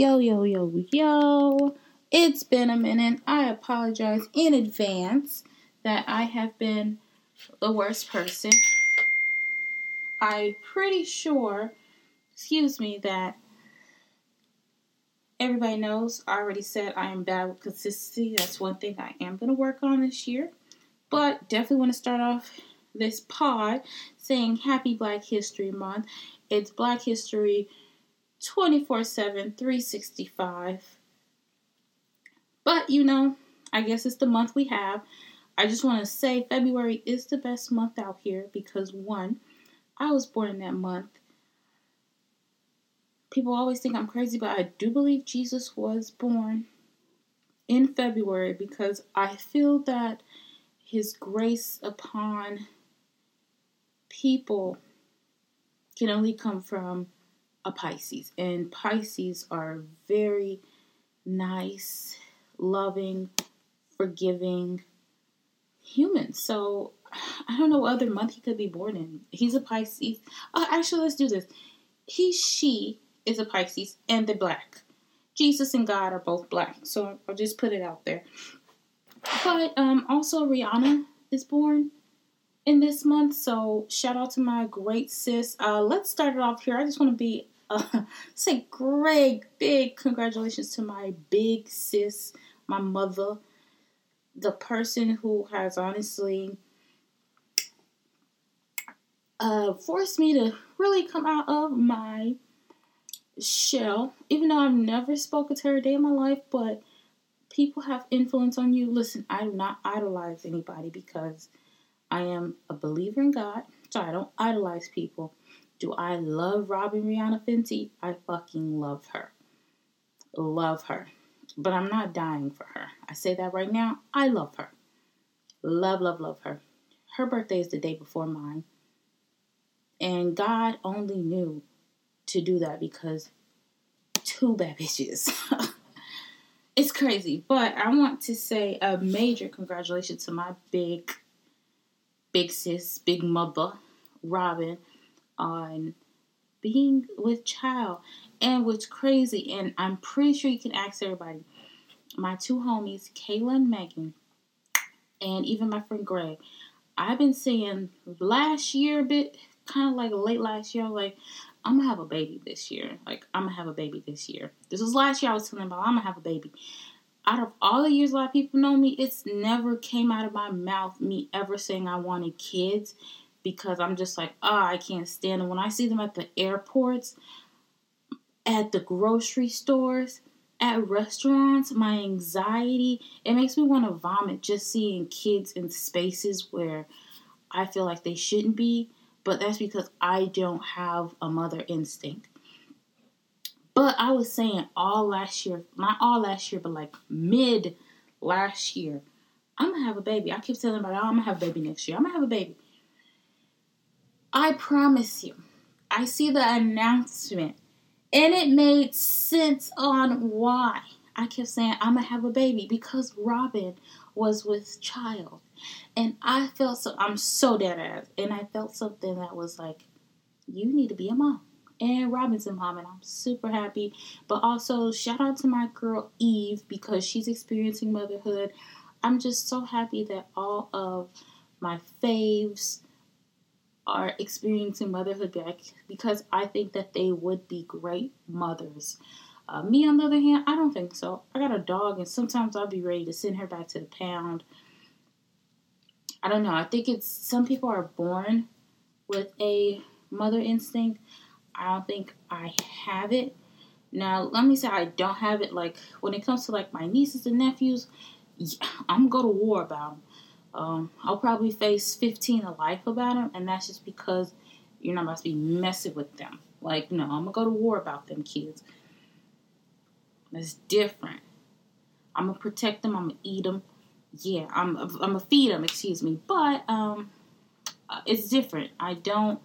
Yo, yo, yo, yo. It's been a minute. I apologize in advance that I have been the worst person. I'm pretty sure, excuse me, that everybody knows. I already said I am bad with consistency. That's one thing I am going to work on this year. But definitely want to start off this pod saying Happy Black History Month. It's Black History 24 7, 365. But you know, I guess it's the month we have. I just want to say February is the best month out here because one, I was born in that month. People always think I'm crazy, but I do believe Jesus was born in February because I feel that his grace upon people can only come from a Pisces. And Pisces are very nice, loving, forgiving humans. So I don't know what other month he could be born in. He's a Pisces. Oh, actually, let's do this. He, she is a Pisces, and they're black. Jesus and God are both black. So I'll just put it out there. But um, also, Rihanna is born in this month. So shout out to my great sis. Uh, let's start it off here. I just want to be uh, say great big congratulations to my big sis, my mother, the person who has honestly uh, forced me to really come out of my shell. Even though I've never spoken to her a day in my life, but people have influence on you. Listen, I do not idolize anybody because I am a believer in God, so I don't idolize people. Do I love Robyn Rihanna Fenty? I fucking love her. Love her. But I'm not dying for her. I say that right now. I love her. Love, love, love her. Her birthday is the day before mine. And God only knew to do that because two bad bitches. it's crazy. But I want to say a major congratulations to my big, big sis, big mother, Robyn on being with child. And what's crazy, and I'm pretty sure you can ask everybody, my two homies, Kayla and Megan, and even my friend Greg, I've been saying last year a bit, kind of like late last year, like, I'm gonna have a baby this year. Like, I'm gonna have a baby this year. This was last year I was telling about I'm gonna have a baby. Out of all the years a lot of people know me, it's never came out of my mouth me ever saying I wanted kids because I'm just like, oh, I can't stand them. When I see them at the airports, at the grocery stores, at restaurants, my anxiety, it makes me want to vomit just seeing kids in spaces where I feel like they shouldn't be. But that's because I don't have a mother instinct. But I was saying all last year, not all last year, but like mid last year, I'm gonna have a baby. I keep telling everybody, oh, I'm gonna have a baby next year. I'm gonna have a baby. I promise you, I see the announcement and it made sense on why I kept saying I'm gonna have a baby because Robyn was with child. And I felt so I'm so dead ass. And I felt something that was like, you need to be a mom. And Robyn's a mom, and I'm super happy. But also, shout out to my girl Eve because she's experiencing motherhood. I'm just so happy that all of my faves, are experiencing motherhood back because I think that they would be great mothers. Uh, me, on the other hand, I don't think so. I got a dog, and sometimes I'll be ready to send her back to the pound. I don't know. I think it's some people are born with a mother instinct. I don't think I have it. Now, let me say I don't have it. Like when it comes to like my nieces and nephews, I'm gonna go to war about them. Um, I'll probably face 15 to life about them, and that's just because you're not about to be messing with them. Like, no, I'm gonna go to war about them kids. That's different. I'm gonna protect them. I'm gonna eat them. Yeah, I'm. I'm gonna feed them. Excuse me, but um, uh, it's different. I don't.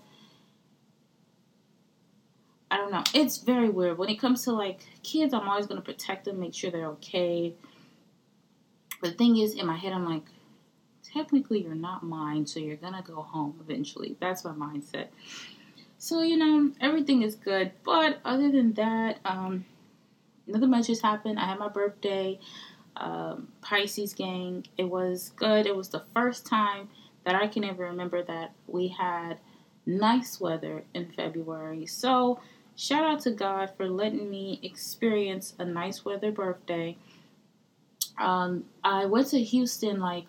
I don't know. It's very weird when it comes to like kids. I'm always gonna protect them, make sure they're okay. But the thing is, in my head, I'm like, technically you're not mine, so you're gonna go home eventually. That's my mindset. So, you know, everything is good. But other than that, um, nothing much has happened. I had my birthday, um, Pisces gang. It was good. It was the first time that I can ever remember that we had nice weather in February. So, shout out to God for letting me experience a nice weather birthday. Um, I went to Houston like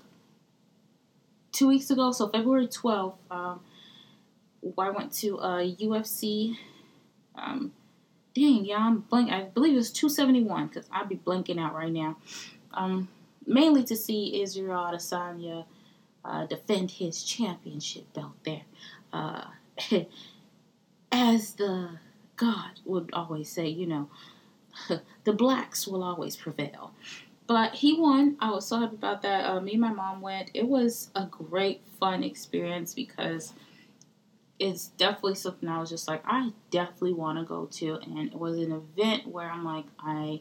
two weeks ago, so February 12th. Um, I went to a UFC. Um, dang, yeah, I'm blank. I believe it's 271 because I'd be blanking out right now. Um, mainly to see Israel Adesanya uh, defend his championship belt there. Uh, as the God would always say, you know, the blacks will always prevail. But he won. I was so happy about that. Uh, me and my mom went. It was a great, fun experience because it's definitely something I was just like, I definitely want to go to. And it was an event where I'm like, I.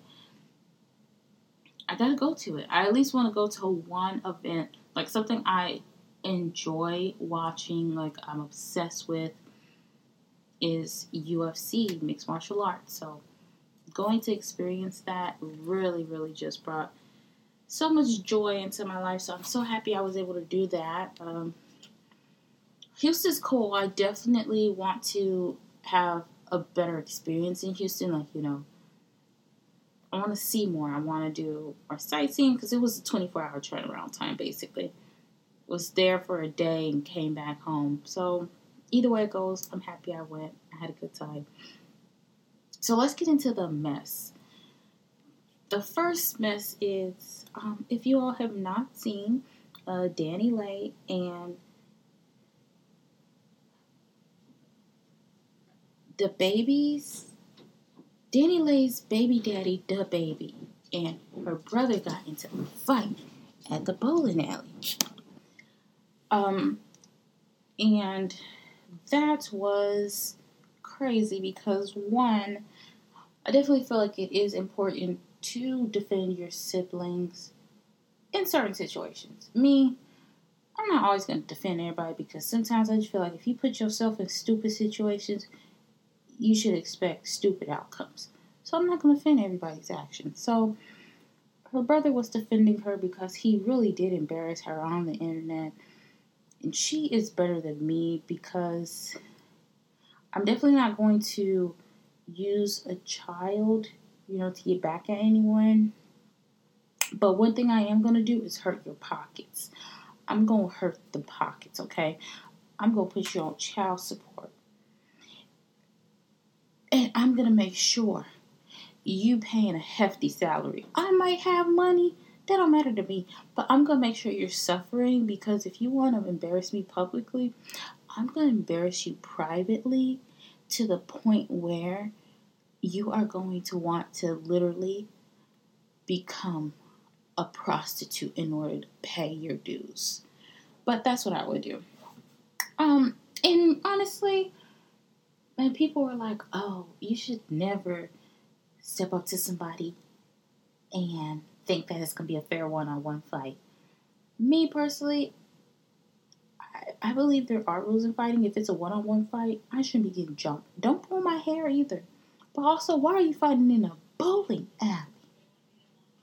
I gotta go to it. I at least want to go to one event, like something I enjoy watching, like I'm obsessed with, is UFC, mixed martial arts. So going to experience that really, really just brought so much joy into my life. So I'm so happy I was able to do that. Um, Houston's cool. I definitely want to have a better experience in Houston. Like, you know, I want to see more. I want to do more sightseeing because it was a 24 hour turnaround time basically. Was there for a day and came back home. So, either way it goes, I'm happy I went. I had a good time. So let's get into the mess. The first mess is um, if you all have not seen uh, DaniLeigh and the babies, Danny DaniLeigh's baby daddy, the baby, and her brother got into a fight at the bowling alley. Um, and that was crazy because one, I definitely feel like it is important to defend your siblings in certain situations. Me, I'm not always going to defend everybody because sometimes I just feel like if you put yourself in stupid situations, you should expect stupid outcomes. So I'm not going to defend everybody's actions. So her brother was defending her because he really did embarrass her on the internet. And she is better than me because I'm definitely not going to use a child, you know, to get back at anyone. But one thing I am going to do is hurt your pockets. I'm going to hurt the pockets, okay? I'm going to put you on child support. And I'm going to make sure you paying a hefty salary. I might have money. That don't matter to me. But I'm to make sure you're suffering because if you want to embarrass me publicly, I'm to embarrass you privately to the point where you are going to want to literally become a prostitute in order to pay your dues. But that's what I would do. Um, and honestly, and people were like, "Oh, you should never step up to somebody and think that it's gonna be a fair one-on-one fight." Me personally, I, I believe there are rules in fighting. If it's a one-on-one fight, I shouldn't be getting jumped. Don't pull my hair either. But also, why are you fighting in a bowling alley?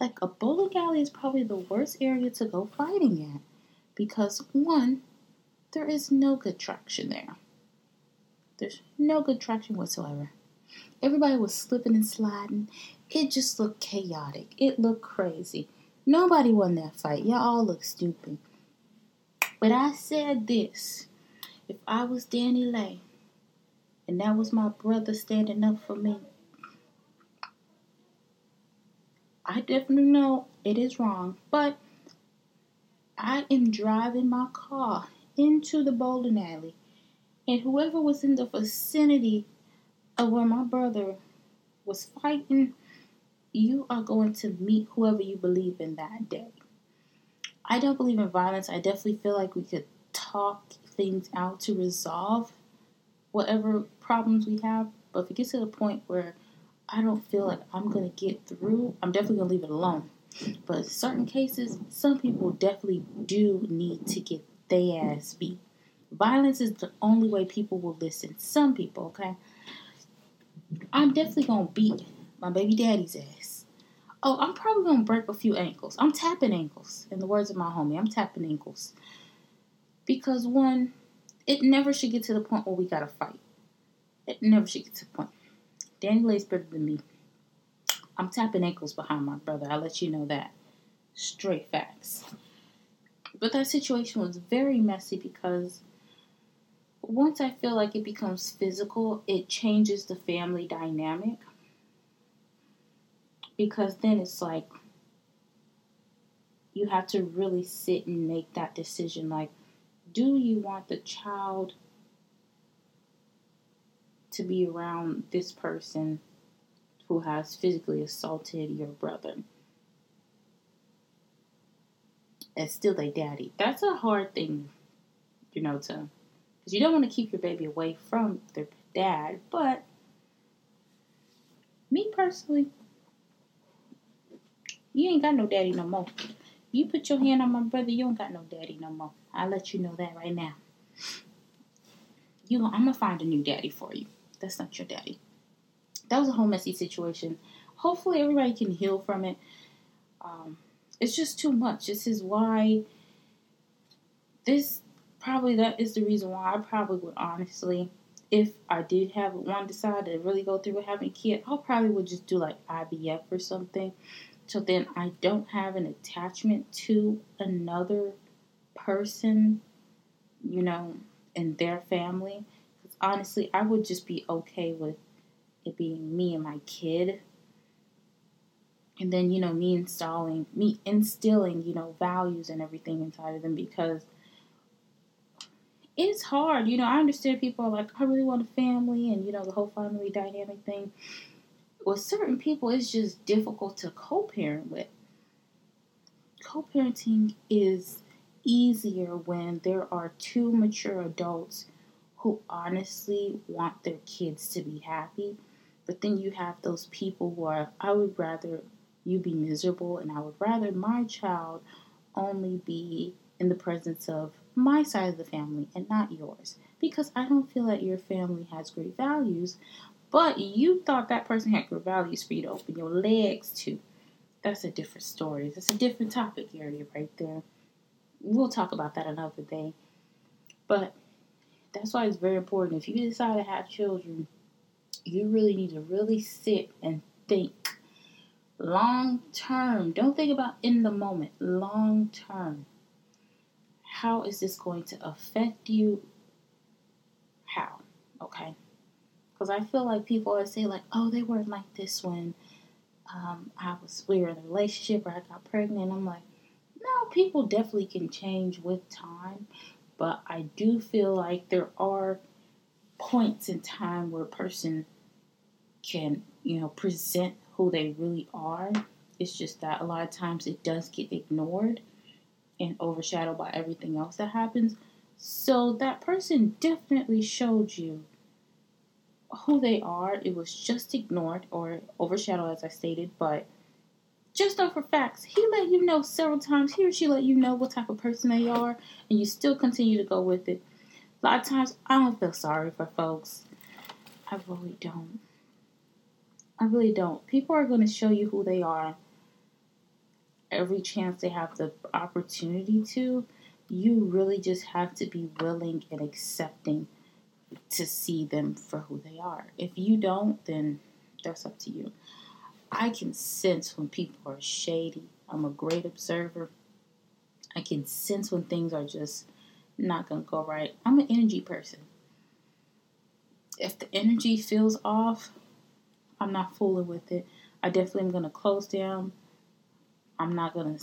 Like, a bowling alley is probably the worst area to go fighting at. Because, one, there is no good traction there. There's no good traction whatsoever. Everybody was slipping and sliding. It just looked chaotic. It looked crazy. Nobody won that fight. Y'all all look stupid. But I said this if I was DaniLeigh, and that was my brother standing up for me. I definitely know it is wrong, but I am driving my car into the bowling alley, and whoever was in the vicinity of where my brother was fighting, you are going to meet whoever you believe in that day. I don't believe in violence. I definitely feel like we could talk things out to resolve whatever problems we have. But if it gets to the point where I don't feel like I'm going to get through, I'm definitely going to leave it alone. But certain cases, some people definitely do need to get their ass beat. Violence is the only way people will listen. Some people, okay? I'm definitely to beat my baby daddy's ass. Oh, I'm probably gonna break a few ankles. I'm tapping ankles. In the words of my homie, I'm tapping ankles. Because one, it never should get to the point where we gotta fight. It never should get to the point. DaniLeigh's better than me. I'm tapping ankles behind my brother. I'll let you know that. Straight facts. But that situation was very messy because once I feel like it becomes physical, it changes the family dynamic. Because then it's like you have to really sit and make that decision like, do you want the child to be around this person who has physically assaulted your brother? And still they daddy. That's a hard thing, you know, to because you don't want to keep your baby away from their dad. But me personally, you ain't got no daddy no more. You put your hand on my brother, you don't got no daddy no more. I'll let you know that right now. You, I'm gonna find a new daddy for you. That's not your daddy. That was a whole messy situation. Hopefully, everybody can heal from it. Um, it's just too much. This is why this probably that is the reason why I probably would honestly, if I did have one decide to really go through with having a kid, I probably would just do like IVF or something. So then I don't have an attachment to another person, you know, in their family. Because honestly, I would just be okay with it being me and my kid. And then, you know, me installing, me instilling, you know, values and everything inside of them because it's hard. You know, I understand people are like, I really want a family and, you know, the whole family dynamic thing. With certain people, it's just difficult to co parent with. Co parenting is easier when there are two mature adults who honestly want their kids to be happy. But then you have those people who are, I would rather you be miserable and I would rather my child only be in the presence of my side of the family and not yours because I don't feel that your family has great values, but you thought that person had great values for you to open your legs to. That's a different story. That's a different topic area right there. We'll talk about that another day. But that's why it's very important. If you decide to have children, you really need to really sit and think long term. Don't think about in the moment, long term how is this going to affect you? How? Okay. Because I feel like people always say like, oh, they weren't like this when um, I was we were in a relationship or I got pregnant. I'm like, no, people definitely can change with time, but I do feel like there are points in time where a person can, you know, present who they really are. It's just that a lot of times it does get ignored and overshadowed by everything else that happens. So that person definitely showed you who they are. It was just ignored or overshadowed, as I stated, but just know for facts. He let you know several times. He or she let you know what type of person they are, and you still continue to go with it. A lot of times, I don't feel sorry for folks. I really don't. I really don't. People are going to show you who they are every chance they have the opportunity to, you really just have to be willing and accepting to see them for who they are. If you don't, then that's up to you. I can sense when people are shady. I'm a great observer. I can sense when things are just not going to go right. I'm an energy person. If the energy feels off, I'm not fooling with it. I definitely am going to close down I'm not gonna.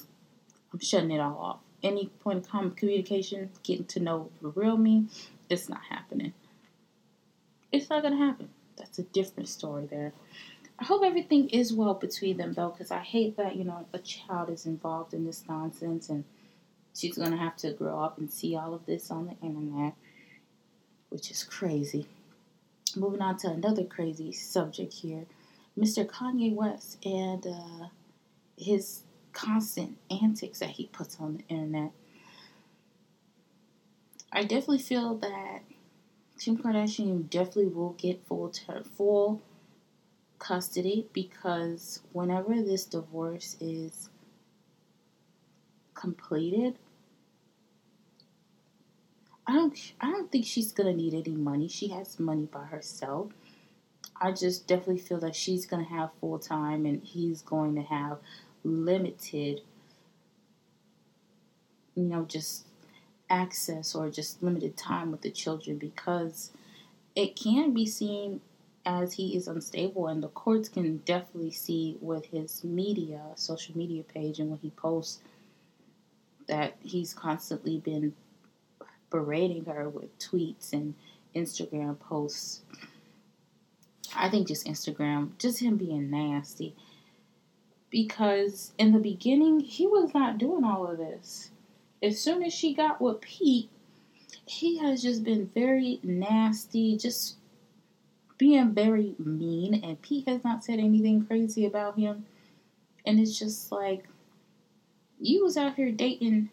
I'm shutting it all off. Any point of communication, getting to know the real me, it's not happening. It's not gonna happen. That's a different story there. I hope everything is well between them though, because I hate that you know a child is involved in this nonsense and she's gonna have to grow up and see all of this on the internet, which is crazy. Moving on to another crazy subject here, Mr. Kanye West and uh, his constant antics that he puts on the internet. I definitely feel that Kim Kardashian definitely will get full ter- full custody because whenever this divorce is completed, I don't I don't think she's gonna need any money. She has money by herself. I just definitely feel that she's gonna have full time and he's going to have limited you know, just access or just limited time with the children because it can be seen as he is unstable and the courts can definitely see with his media social media page and when he posts that he's constantly been berating her with tweets and instagram posts. I think just instagram just him being nasty because in the beginning he was not doing all of this as soon as she got with pete he has just been very nasty just being very mean, and Pete has not said anything crazy about him. And it's just like, you was out here dating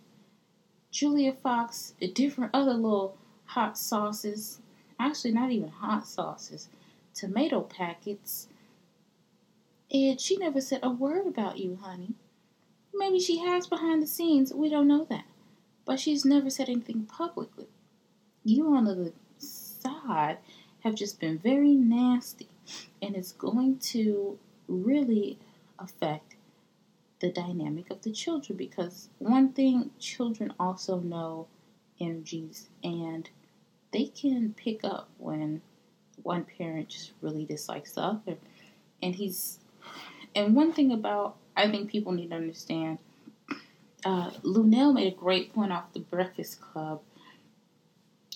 Julia Fox, different other little hot sauces. Actually, not even hot sauces, tomato packets. And she never said a word about you, honey. Maybe she has behind the scenes. We don't know that. But she's never said anything publicly. You on the side have just been very nasty, and it's going to really affect the dynamic of the children because one thing children also know energies and they can pick up when one parent just really dislikes the other and he's and one thing about i think people need to understand uh, Luenell made a great point off the breakfast club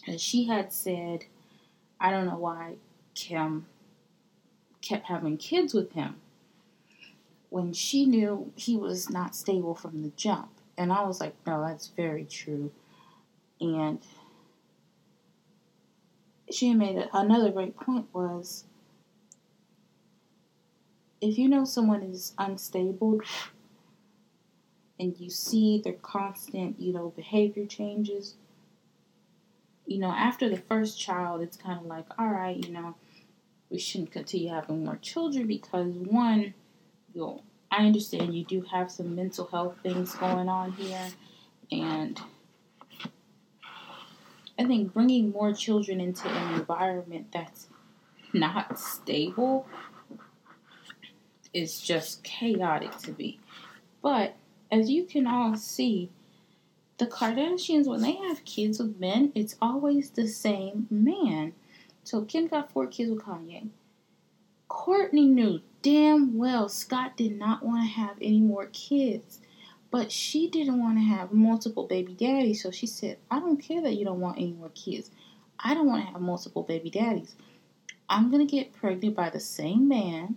and she had said I don't know why Kim kept having kids with him when she knew he was not stable from the jump. And I was like, no, that's very true. And she made another great point was if you know someone is unstable and you see their constant, you know, behavior changes, you know, after the first child, it's kind of like, all right, you know, we shouldn't continue having more children because one, you know, I understand you do have some mental health things going on here, and I think bringing more children into an environment that's not stable is just chaotic to me. But as you can all see, the Kardashians, when they have kids with men, it's always the same man. So Kim got four kids with Kanye. Kourtney knew damn well Scott did not want to have any more kids. But she didn't want to have multiple baby daddies, so she said, I don't care that you don't want any more kids. I don't want to have multiple baby daddies. I'm going to get pregnant by the same man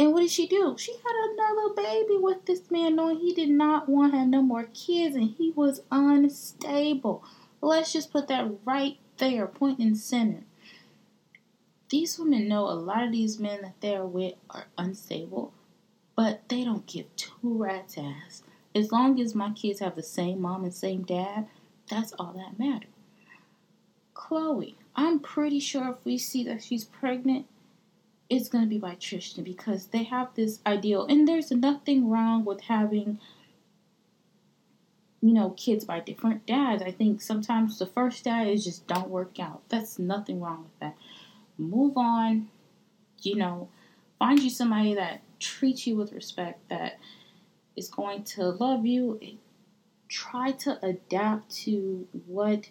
and what did she do? She had another baby with this man, knowing he did not want to have no more kids and he was unstable. Let's just put that right there, point and center. These women know a lot of these men that they're with are unstable, but they don't give two rats ass. As long as my kids have the same mom and same dad, that's all that matters. Khloe, I'm pretty sure if we see that she's pregnant, it's going to be by Tristan because they have this ideal. And there's nothing wrong with having, you know, kids by different dads. I think sometimes the first dad is just don't work out. That's nothing wrong with that. Move on, you know, find you somebody that treats you with respect, that is going to love you. Try to adapt to what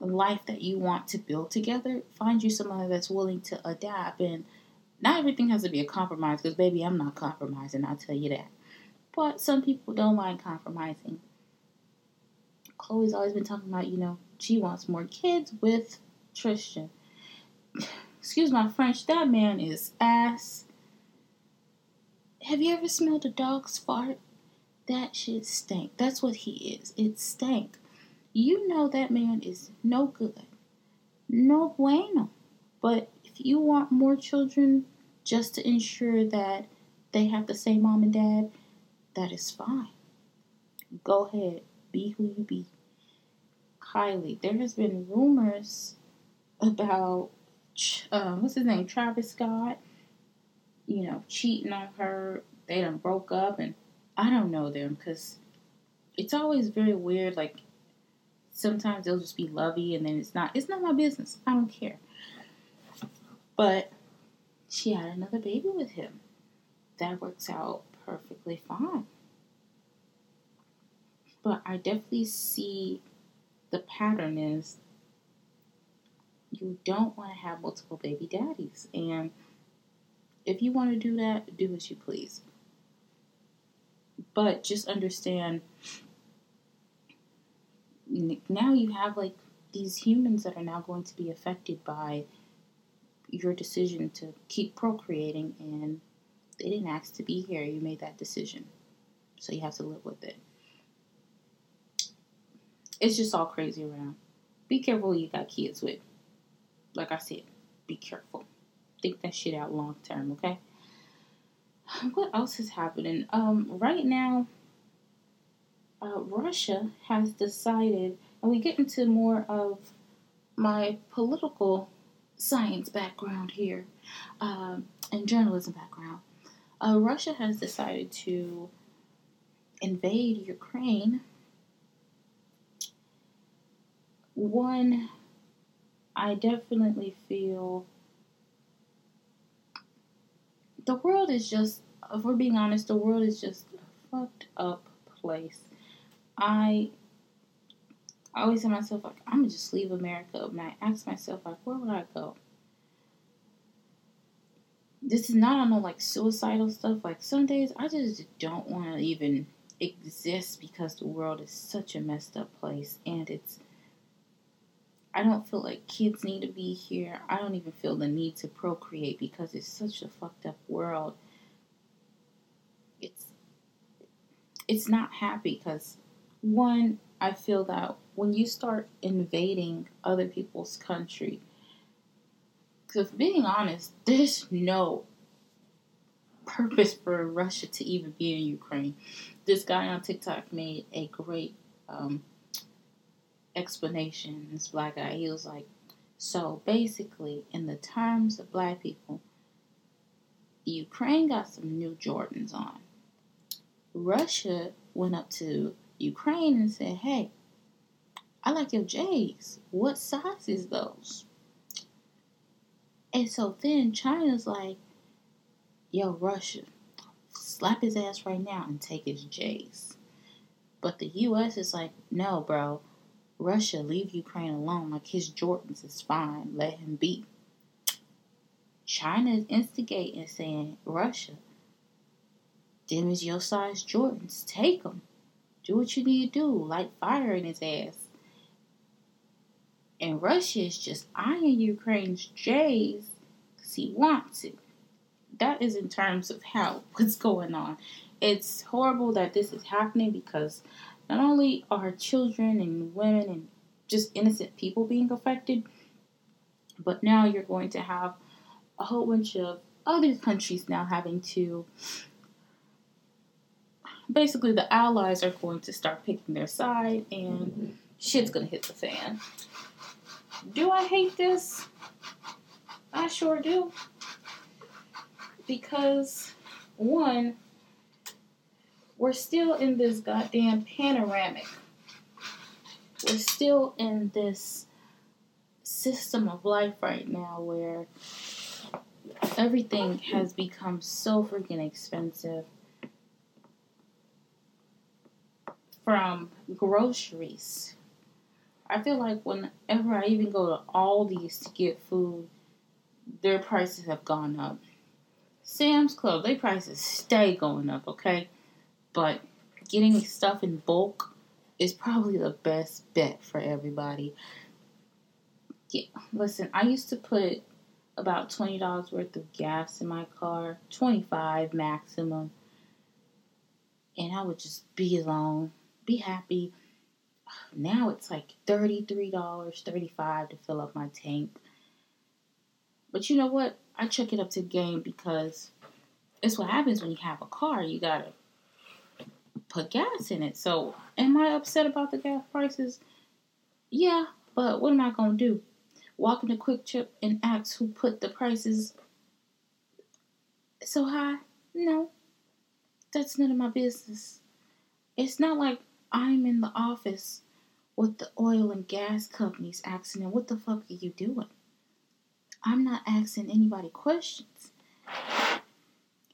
life that you want to build together, find you somebody that's willing to adapt. And not everything has to be a compromise because, baby, I'm not compromising, I'll tell you that. But some people don't mind compromising. Khloe's always been talking about, you know, she wants more kids with Tristan. Excuse my French, that man is ass. Have you ever smelled a dog's fart? That shit stank. That's what he is. It stank you know that man is no good. No bueno. But if you want more children just to ensure that they have the same mom and dad, that is fine. Go ahead, be who you be. Kylie, there has been rumors about uh, what's his name, Travis Scott, you know, cheating on her. They done broke up, and I don't know them because it's always very weird. Like sometimes they'll just be lovey, and then it's not. It's not my business. I don't care. But she had another baby with him. That works out perfectly fine. But I definitely see the pattern is you don't want to have multiple baby daddies. And if you want to do that, do as you please. But just understand now you have like these humans that are now going to be affected by your decision to keep procreating and they didn't ask to be here. You made that decision. So you have to live with it. It's just all crazy around. Be careful you got kids with. Like I said, be careful. Think that shit out long term, okay? What else is happening? Um, right now, uh, Russia has decided, and we get into more of my political science background here um, and journalism background. Uh, Russia has decided to invade Ukraine. One, I definitely feel the world is just, if we're being honest, the world is just a fucked up place. I always tell myself like I'm gonna just leave America, and I ask myself like, where would I go? This is not on no like suicidal stuff. Like some days I just don't want to even exist because the world is such a messed up place, and it's. I don't feel like kids need to be here. I don't even feel the need to procreate because it's such a fucked up world. It's it's not happy because one I feel that when you start invading other people's country, because being honest, there's no purpose for Russia to even be in Ukraine. This guy on TikTok made a great um, explanation. This black guy, he was like, so basically, in the terms of black people, Ukraine got some new Jordans on. Russia went up to Ukraine and said, hey, I like your J's. What size is those? And so then China's like, yo, Russia, slap his ass right now and take his J's. But the U.S. is like, no, bro, Russia, leave Ukraine alone. Like his Jordans is fine. Let him be. China is instigating, saying, Russia, them is your size Jordans. Take them. Do what you need to do. Light fire in his ass. And Russia is just eyeing Ukraine's J's because he wants it. That is in terms of how what's going on. It's horrible that this is happening because not only are children and women and just innocent people being affected, but now you're going to have a whole bunch of other countries now having to basically the allies are going to start picking their side and shit's gonna hit the fan. Do I hate this? I sure do. Because, one, we're still in this goddamn panoramic. We're still in this system of life right now where everything has become so freaking expensive from groceries. I feel like whenever I even go to Aldi's to get food, their prices have gone up. Sam's Club, their prices stay going up, okay? But getting stuff in bulk is probably the best bet for everybody. Yeah, listen, I used to put about $20 worth of gas in my car, 25 maximum. And I would just be alone be happy. Now it's like $33, 35 to fill up my tank. But you know what? I chuck it up to game because it's what happens when you have a car. You gotta put gas in it. So, am I upset about the gas prices? Yeah, but what am I gonna do? walk into QuikTrip and ask who put the prices so high? No. That's none of my business. It's not like I'm in the office with the oil and gas companies asking them, what the fuck are you doing? I'm not asking anybody questions.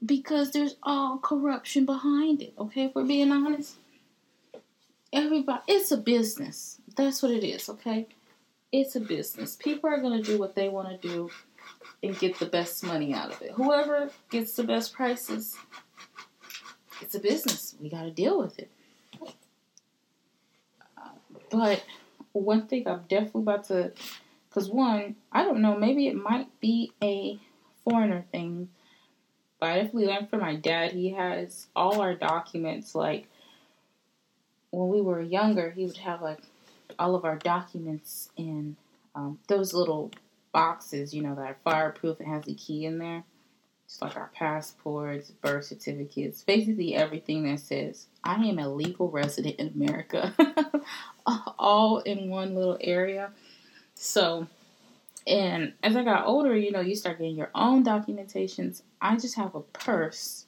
Because there's all corruption behind it, okay? If we're being honest. Everybody, it's a business. That's what it is, okay? It's a business. People are to do what they want to do and get the best money out of it. Whoever gets the best prices, it's a business. We got to deal with it. But one thing I'm definitely about to, because one, I don't know, maybe it might be a foreigner thing, but I definitely learned from my dad. He has all our documents. Like when we were younger, he would have like all of our documents in um, those little boxes, you know, that are fireproof and has the key in there. Just like our passports, birth certificates, basically everything that says I am a legal resident in America, all in one little area. So, and as I got older, you know, you start getting your own documentations. I just have a purse.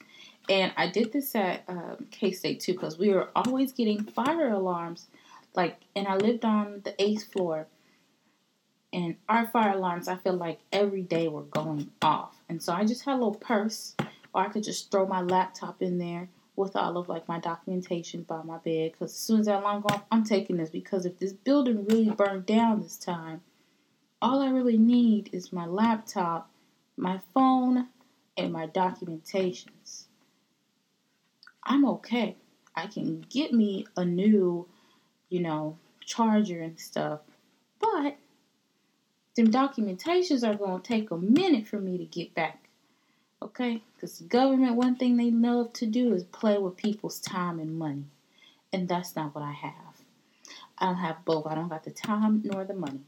And I did this at um, K State too because we were always getting fire alarms. Like, and I lived on the eighth floor and our fire alarms, I feel like every day were going off. And so I just had a little purse, or I could just throw my laptop in there with all of like my documentation by my bed. Because as soon as that alarm goes off, I'm taking this. Because if this building really burned down this time, all I really need is my laptop, my phone, and my documentations. I'm okay. I can get me a new, you know, charger and stuff. But them documentations are going to take a minute for me to get back. Okay? Because the government, one thing they love to do is play with people's time and money. And that's not what I have. I don't have both. I don't got the time nor the money.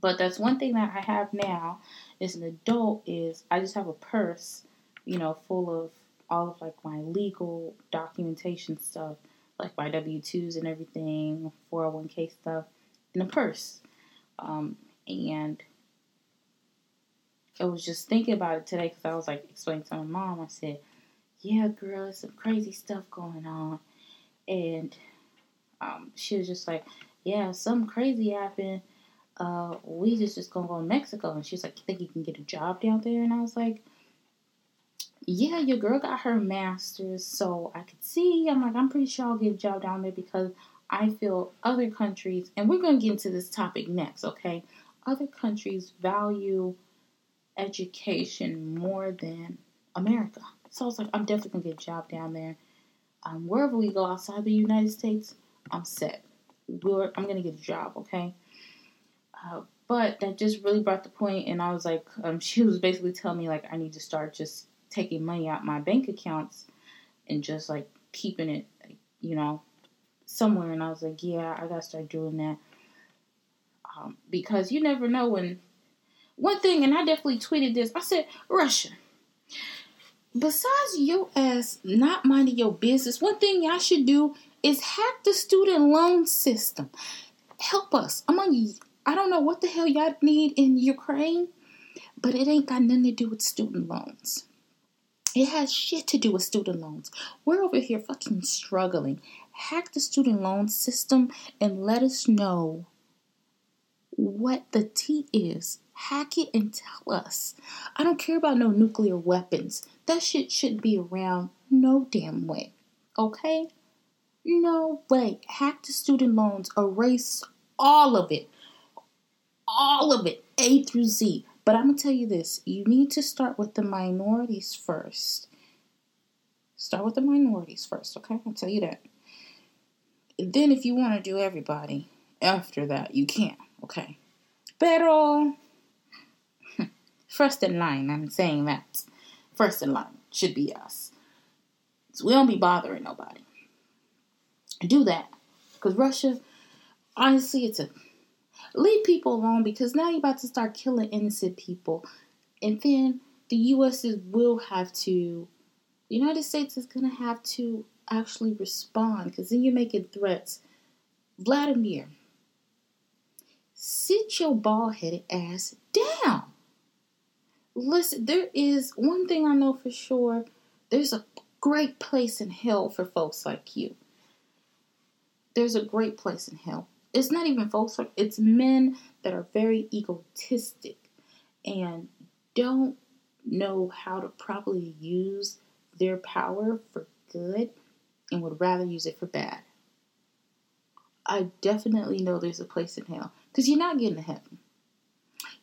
But that's one thing that I have now as an adult is I just have a purse, you know, full of all of like my legal documentation stuff, like my W twos and everything, 401k stuff, in a purse. Um, and I was just thinking about it today because I was like explaining to my mom. I said, "Yeah, girl, there's some crazy stuff going on," and um, she was just like, "Yeah, something crazy happened. Uh, we just just gonna go to Mexico." And she's like, "You think you can get a job down there?" And I was like, "Yeah, your girl got her master's, so I could see." I'm like, "I'm pretty sure I'll get a job down there because." I feel other countries, and we're to get into this topic next, okay? Other countries value education more than America. So I was like, I'm definitely gonna get a job down there. Um, wherever we go outside the United States, I'm set. We're, I'm gonna get a job, okay? Uh, but that just really brought the point, and I was like, um, she was basically telling me like I need to start just taking money out my bank accounts and just like keeping it, you know, somewhere. And I was like, yeah, I gotta start doing that um, because you never know when. One thing, and I definitely tweeted this. I said, Russia. Besides ass not minding your business, one thing y'all should do is hack the student loan system. Help us. Among I don't know what the hell y'all need in Ukraine, but it ain't got nothing to do with student loans. It has shit to do with student loans. We're over here fucking struggling. Hack the student loan system and let us know what the T is. Hack it and tell us. I don't care about no nuclear weapons. That shit shouldn't be around no damn way. Okay? No way. Hack the student loans. Erase all of it. All of it. A through Z. But I'm going to tell you this you need to start with the minorities first. Start with the minorities first, okay? I'll tell you that. Then, if you want to do everybody after that, you can. Okay. Pero, first in line, I'm saying that. First in line should be us. So we don't be bothering nobody. Do that. Because Russia, honestly, it's a. Leave people alone because now you're about to start killing innocent people. And then the U.S. Is, will have to. The United States is going to have to actually respond because then you're making threats. Vladimir, sit your bald headed ass down. Listen, there is one thing I know for sure there's a great place in hell for folks like you. There's a great place in hell. It's not even folks like it's men that are very egotistic and don't know how to properly use their power for good and would rather use it for bad. I definitely know there's a place in hell because you're not getting to heaven.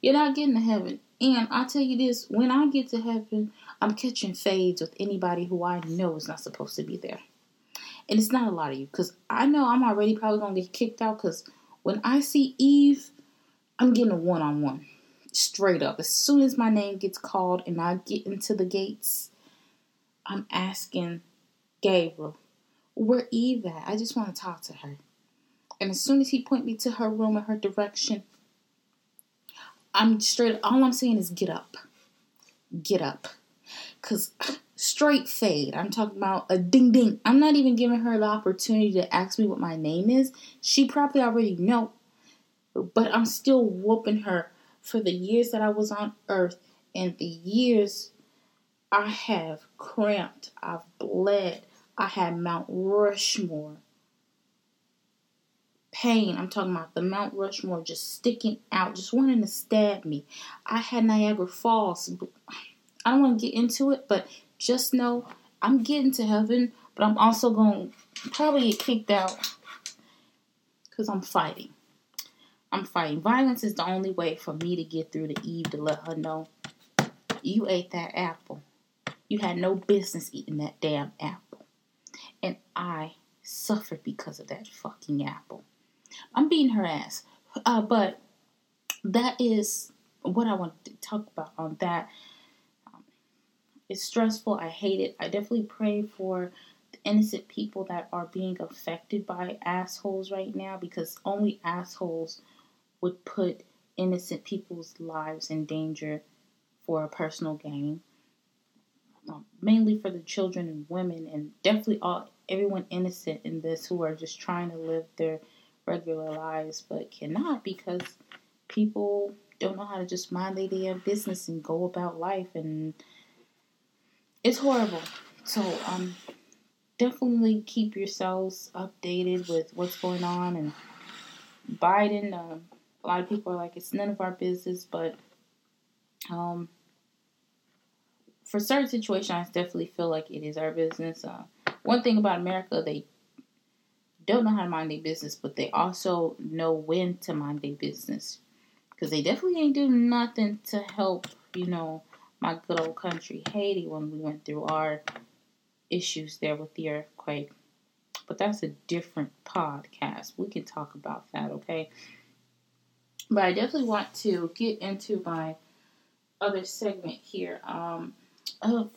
You're not getting to heaven. And I tell you this when I get to heaven, I'm catching fades with anybody who I know is not supposed to be there. And it's not a lot of you because I know I'm already probably going to get kicked out because when I see Eve, I'm getting a one on one. Straight up. As soon as my name gets called and I get into the gates, I'm asking Gabriel, where Eve at? I just want to talk to her. And as soon as he point me to her room and her direction, I'm straight. All I'm saying is get up, get up, cause straight fade. I'm talking about a ding ding. I'm not even giving her the opportunity to ask me what my name is. She probably already know, but I'm still whooping her for the years that I was on Earth and the years I have cramped. I've bled. I had Mount Rushmore pain. I'm talking about the Mount Rushmore just sticking out, just wanting to stab me. I had Niagara Falls. I don't want to get into it, but just know I'm getting to heaven, but I'm also going to probably get kicked out because I'm fighting. I'm fighting. Violence is the only way for me to get through to Eve to let her know you ate that apple. You had no business eating that damn apple. And I suffered because of that fucking apple. I'm beating her ass. Uh, but that is what I want to talk about on that. Um, it's stressful. I hate it. I definitely pray for the innocent people that are being affected by assholes right now because only assholes would put innocent people's lives in danger for a personal gain. Um, mainly for the children and women, and definitely all everyone innocent in this who are just trying to live their regular lives, but cannot because people don't know how to just mind their damn business and go about life, and it's horrible. So, um, definitely keep yourselves updated with what's going on. And Biden, uh, a lot of people are like, it's none of our business, but um, for certain situations, I definitely feel like it is our business. Uh, one thing about America, they don't know how to mind their business, but they also know when to mind their business. Because they definitely ain't doing nothing to help, you know, my good old country, Haiti, when we went through our issues there with the earthquake. But that's a different podcast. We can talk about that, okay? But I definitely want to get into my other segment here um, of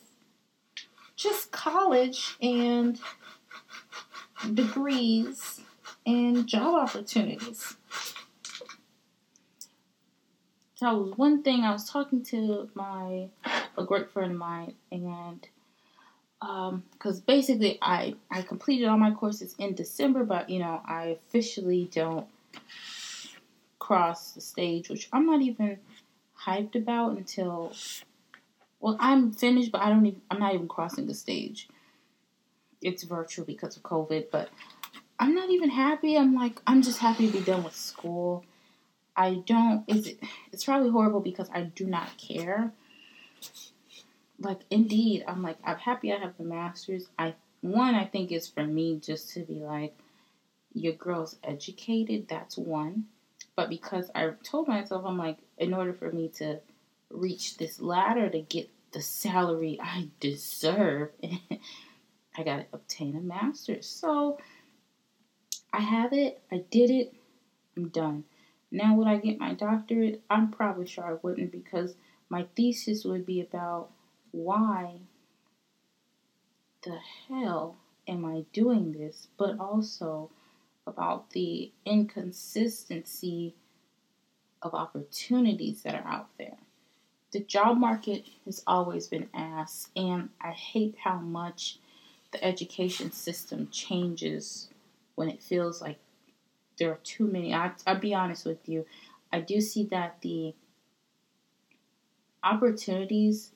just college and degrees, and job opportunities. So was one thing I was talking to my a great friend of mine, and because um, basically I I completed all my courses in December, but you know I officially don't cross the stage, which I'm not even hyped about until well I'm finished, but I don't even I'm not even crossing the stage it's virtual because of COVID, but I'm not even happy. I'm like, I'm just happy to be done with school. I don't, it's, it's probably horrible because I do not care. Like, indeed, I'm like, I'm happy I have the master's. I, one, I think is for me just to be like, your girl's educated, that's one. But because I told myself, I'm like, in order for me to reach this ladder to get the salary I deserve, I got to obtain a master's. So I have it. I did it. I'm done. Now, would I get my doctorate? I'm probably sure I wouldn't because my thesis would be about why the hell am I doing this, but also about the inconsistency of opportunities that are out there. The job market has always been ass, and I hate how much the education system changes when it feels like there are too many. I, I'll be honest with you. I do see that the opportunities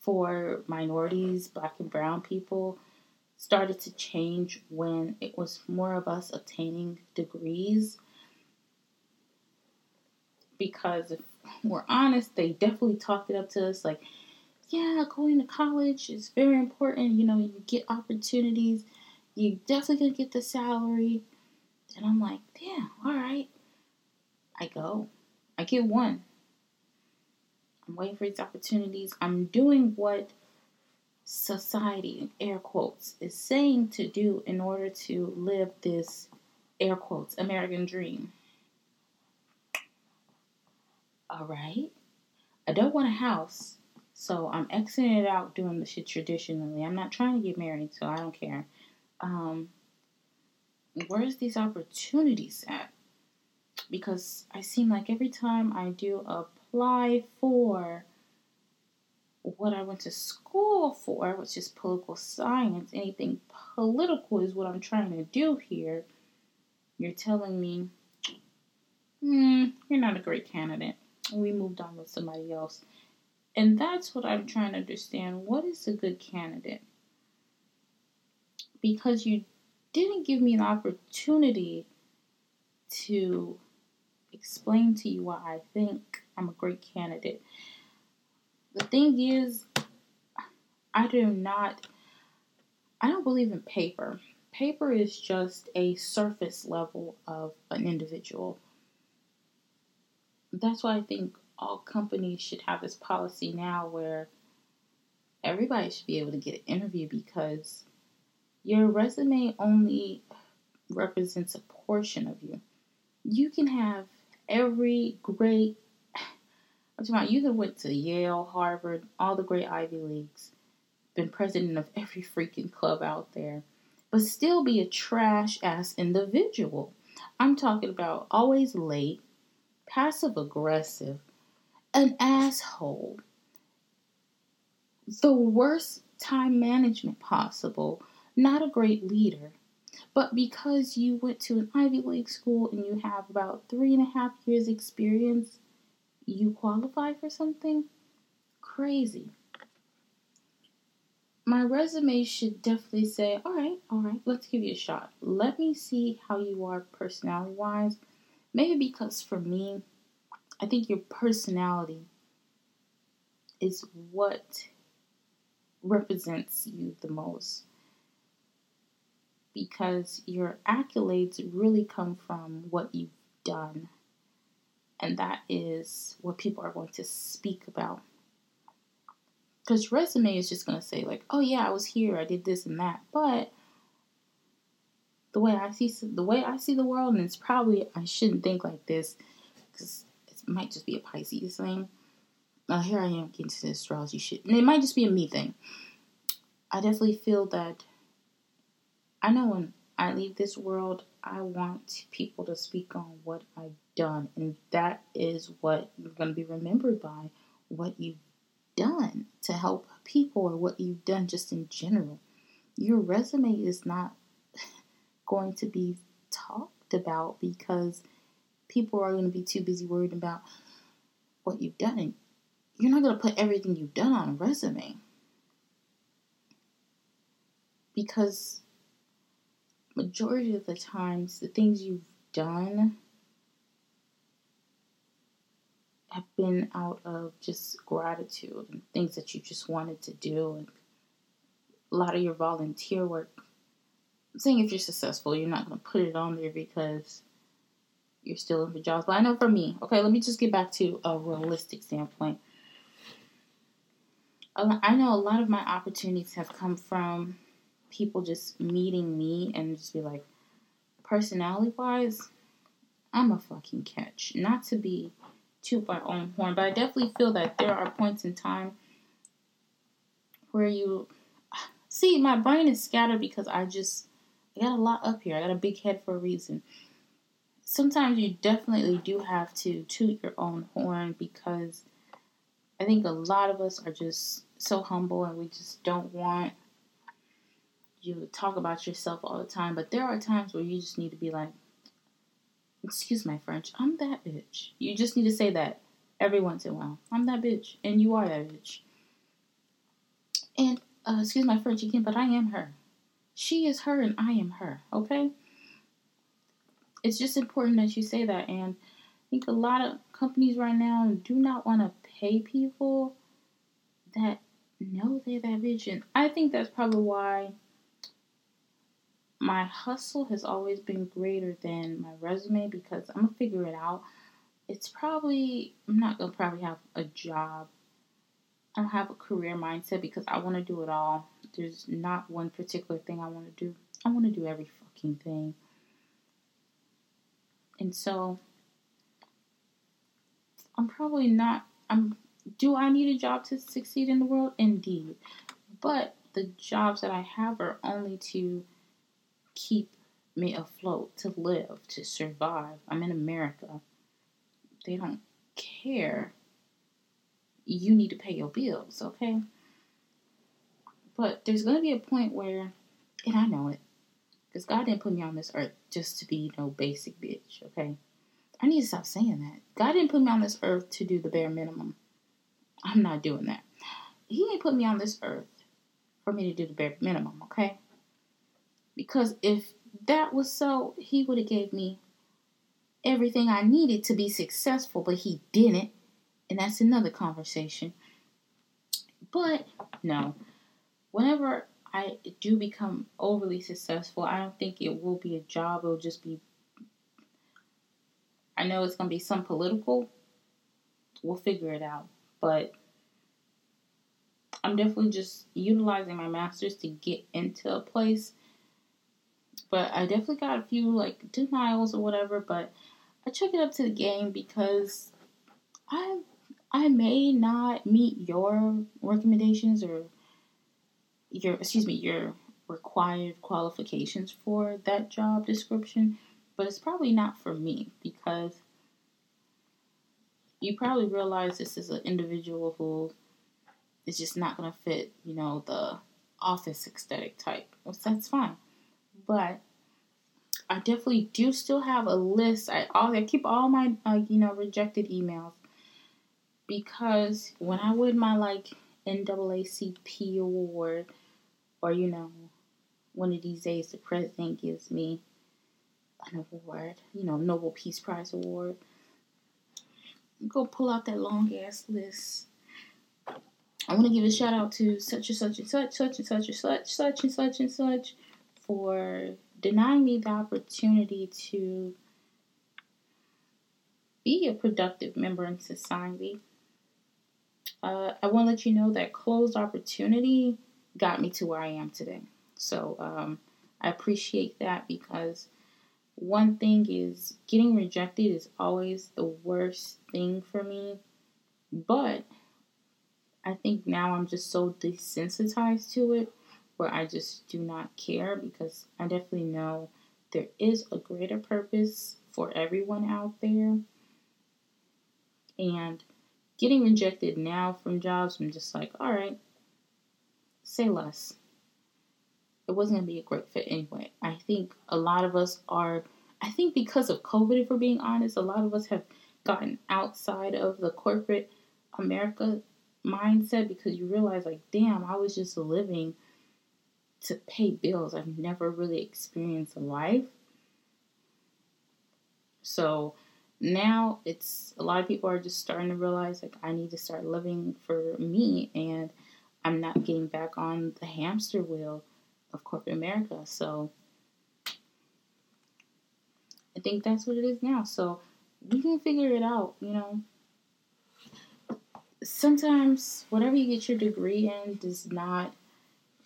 for minorities, black and brown people, started to change when it was more of us obtaining degrees. Because if we're honest, they definitely talked it up to us like, yeah, going to college is very important. You know, you get opportunities, you definitely gonna get the salary. And I'm like, damn, all right. I go. I get one. I'm waiting for these opportunities. I'm doing what society, air quotes, is saying to do in order to live this, air quotes, American dream. All right. I don't want a house, so I'm exiting it out doing the shit traditionally. I'm not trying to get married, so I don't care. Um, where's these opportunities at? Because I seem like every time I do apply for what I went to school for, which is political science, anything political is what I'm trying to do here, you're telling me, hmm, you're not a great candidate. We moved on with somebody else. And that's what I'm trying to understand. What is a good candidate? Because you didn't give me an opportunity to explain to you why I think I'm a great candidate. The thing is, I do not, I don't believe in paper. Paper is just a surface level of an individual. That's why I think all companies should have this policy now where everybody should be able to get an interview because your resume only represents a portion of you. You can have every great I'm talking about you could went to Yale, Harvard, all the great Ivy Leagues, been president of every freaking club out there, but still be a trash ass individual. I'm talking about always late, passive aggressive, an asshole, the worst time management possible, not a great leader. But because you went to an Ivy League school and you have about three and a half years experience, you qualify for something? Crazy. My resume should definitely say, all right, all right, let's give you a shot. Let me see how you are personality wise. Maybe because for me, I think your personality is what represents you the most. Because your accolades really come from what you've done and that is what people are going to speak about. Because resume is just going to say, like, oh yeah, I was here, I did this and that. But the way I see the way I see the world, and it's probably I shouldn't think like this because might just be a Pisces thing. Now here I am getting to the astrology shit, and it might just be a me thing. I definitely feel that I know when I leave this world, I want people to speak on what I've done. And that is what you're going to be remembered by what you've done to help people or what you've done just in general. Your resume is not going to be talked about because people are going to be too busy worried about what you've done. You're not going to put everything you've done on a resume because majority of the times the things you've done have been out of just gratitude and things that you just wanted to do and a lot of your volunteer work I'm saying if you're successful you're not going to put it on there because you're still in for jobs but I know for me okay let me just get back to a realistic standpoint I know a lot of my opportunities have come from people just meeting me and just be like, personality wise, I'm a fucking catch. Not to be toot my own horn, but I definitely feel that there are points in time where you see my brain is scattered because I just I got a lot up here. I got a big head for a reason. Sometimes you definitely do have to toot your own horn because I think a lot of us are just so humble and we just don't want you to talk about yourself all the time, but there are times where you just need to be like, excuse my French, I'm that bitch. You just need to say that every once in a while. I'm that bitch, and you are that bitch. And uh, excuse my French again, but I am her. She is her, and I am her. Okay. It's just important that you say that, and I think a lot of companies right now do not want to pay people that know they're that bitch, and I think that's probably why my hustle has always been greater than my resume because I'm gonna figure it out. It's probably I'm not gonna probably have a job. I don't have a career mindset because I want to do it all. There's not one particular thing I want to do. I want to do every fucking thing. And so I'm probably not I'm do I need a job to succeed in the world? Indeed. But the jobs that I have are only to keep me afloat, to live, to survive. I'm in America. They don't care. You need to pay your bills, okay? But there's going to be a point where, and I know it, because God didn't put me on this earth just to be no basic bitch, okay? I need to stop saying that. God didn't put me on this earth to do the bare minimum. I'm not doing that. He ain't put me on this earth for me to do the bare minimum, okay? Because if that was so, he would have gave me everything I needed to be successful, but he didn't. And that's another conversation. But no, whenever I do become overly successful, I don't think it will be a job. It'll just be, I know it's going to be some political. We'll figure it out. But I'm definitely just utilizing my master's to get into a place but I definitely got a few like denials or whatever. But I took it up to the game because I I may not meet your recommendations or your excuse me your required qualifications for that job description, but it's probably not for me because you probably realize this is an individual who is just not going to fit, you know, the office aesthetic type. that's fine but I definitely do still have a list. I all I keep all my uh, you know rejected emails because when I win my like NAACP award or you know one of these days the president gives me an award, you know Nobel Peace Prize award. Go pull out that long ass list. I want to give a shout out to such and such and such, such and such and such, such and such and such for denying me the opportunity to be a productive member in society. Uh, I want to let you know that closed opportunity got me to where I am today. So um, I appreciate that because one thing is getting rejected is always the worst thing for me. But I think now I'm just so desensitized to it where I just do not care because I definitely know there is a greater purpose for everyone out there. And getting rejected now from jobs, I'm just like, all right, say less. It wasn't going to be a great fit anyway. I think a lot of us are, I think because of COVID, if we're being honest, a lot of us have gotten outside of the corporate America mindset because you realize, like, damn, I was just living to pay bills. I've never really experienced life. So now it's a lot of people are just starting to realize like I need to start living for me and I'm not getting back on the hamster wheel of corporate America. So I think that's what it is now. So we can figure it out, you know. Sometimes whatever you get your degree in does not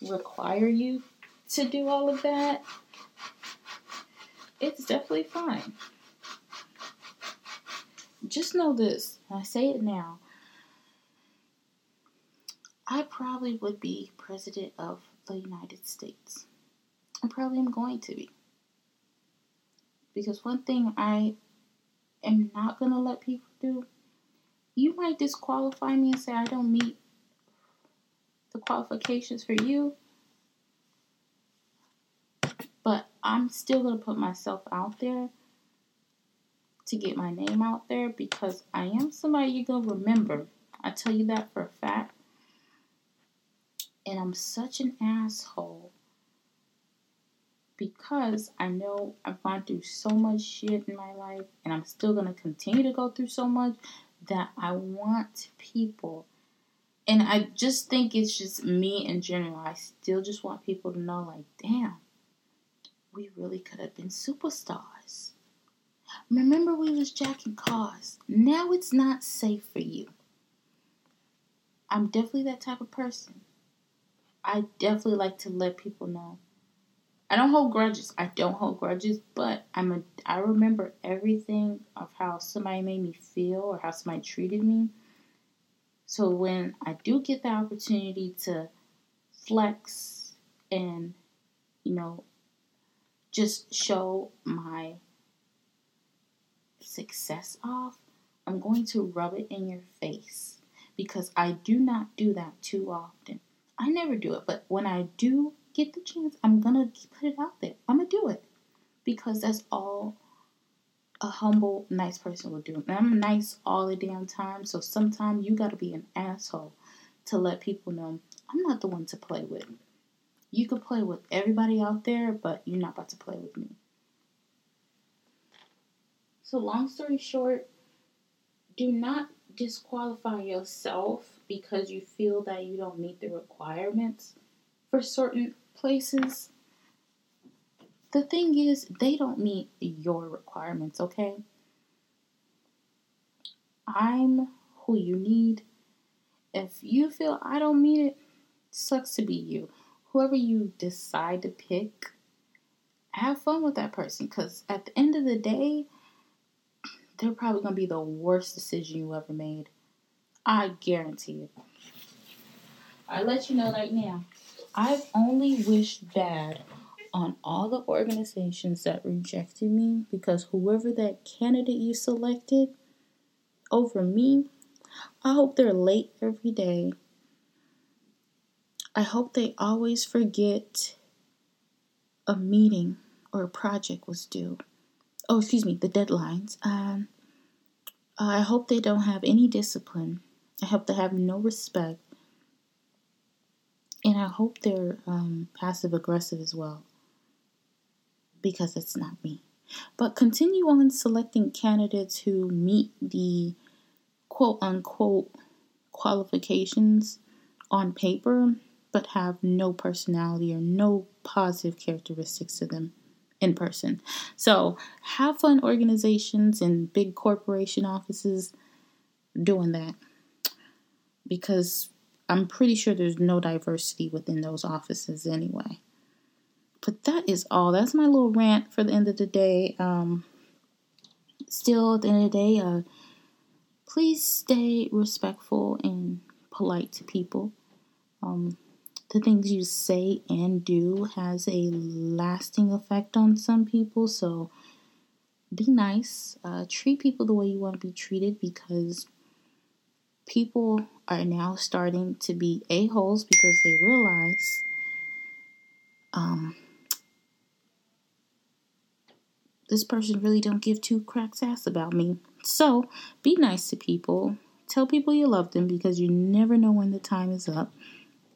require you to do all of that, it's definitely fine. Just know this, I say it now. I probably would be president of the United States. I probably am going to be. Because one thing I am not going to let people do, you might disqualify me and say I don't meet the qualifications for you. But I'm still going to put myself out there to get my name out there because I am somebody you're going to remember. I tell you that for a fact. And I'm such an asshole because I know I've gone through so much shit in my life and I'm still going to continue to go through so much that I want people. And I just think it's just me in general. I still just want people to know, like, damn, we really could have been superstars. Remember, we was jacking cars. Now it's not safe for you. I'm definitely that type of person. I definitely like to let people know. I don't hold grudges. I don't hold grudges, but I'm a I remember everything of how somebody made me feel or how somebody treated me. So when I do get the opportunity to flex and you know just show my success off, I'm going to rub it in your face because I do not do that too often. I never do it, but when I do get the chance, I'm gonna put it out there. I'm gonna do it because that's all a humble, nice person would do. And I'm nice all the damn time, so sometimes you gotta be an asshole to let people know I'm not the one to play with. You can play with everybody out there, but you're not about to play with me. So, long story short, do not disqualify yourself because you feel that you don't meet the requirements for certain places. The thing is, they don't meet your requirements, okay? I'm who you need. If you feel I don't meet it, sucks to be you. Whoever you decide to pick, have fun with that person because at the end of the day, they're probably going to be the worst decision you ever made. I guarantee it. I let you know right now. I've only wished bad on all the organizations that rejected me because whoever that candidate you selected over me, I hope they're late every day. I hope they always forget a meeting or a project was due. Oh, excuse me, the deadlines. Um, I hope they don't have any discipline. I hope they have no respect. And I hope they're um, passive aggressive as well. Because it's not me. But continue on selecting candidates who meet the quote unquote qualifications on paper but have no personality or no positive characteristics to them in person. So have fun organizations and big corporation offices doing that because I'm pretty sure there's no diversity within those offices anyway. But that is all. That's my little rant for the end of the day. Um, still, at the end of the day, uh, please stay respectful and polite to people. Um, the things you say and do has a lasting effect on some people, so be nice. Uh, treat people the way you want to be treated because people are now starting to be a-holes because they realize um, this person really don't give two cracks ass about me. So be nice to people. Tell people you love them because you never know when the time is up.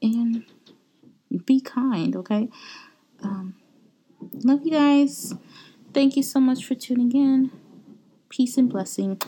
And be kind, okay? Um, love you guys. Thank you so much for tuning in. Peace and blessing.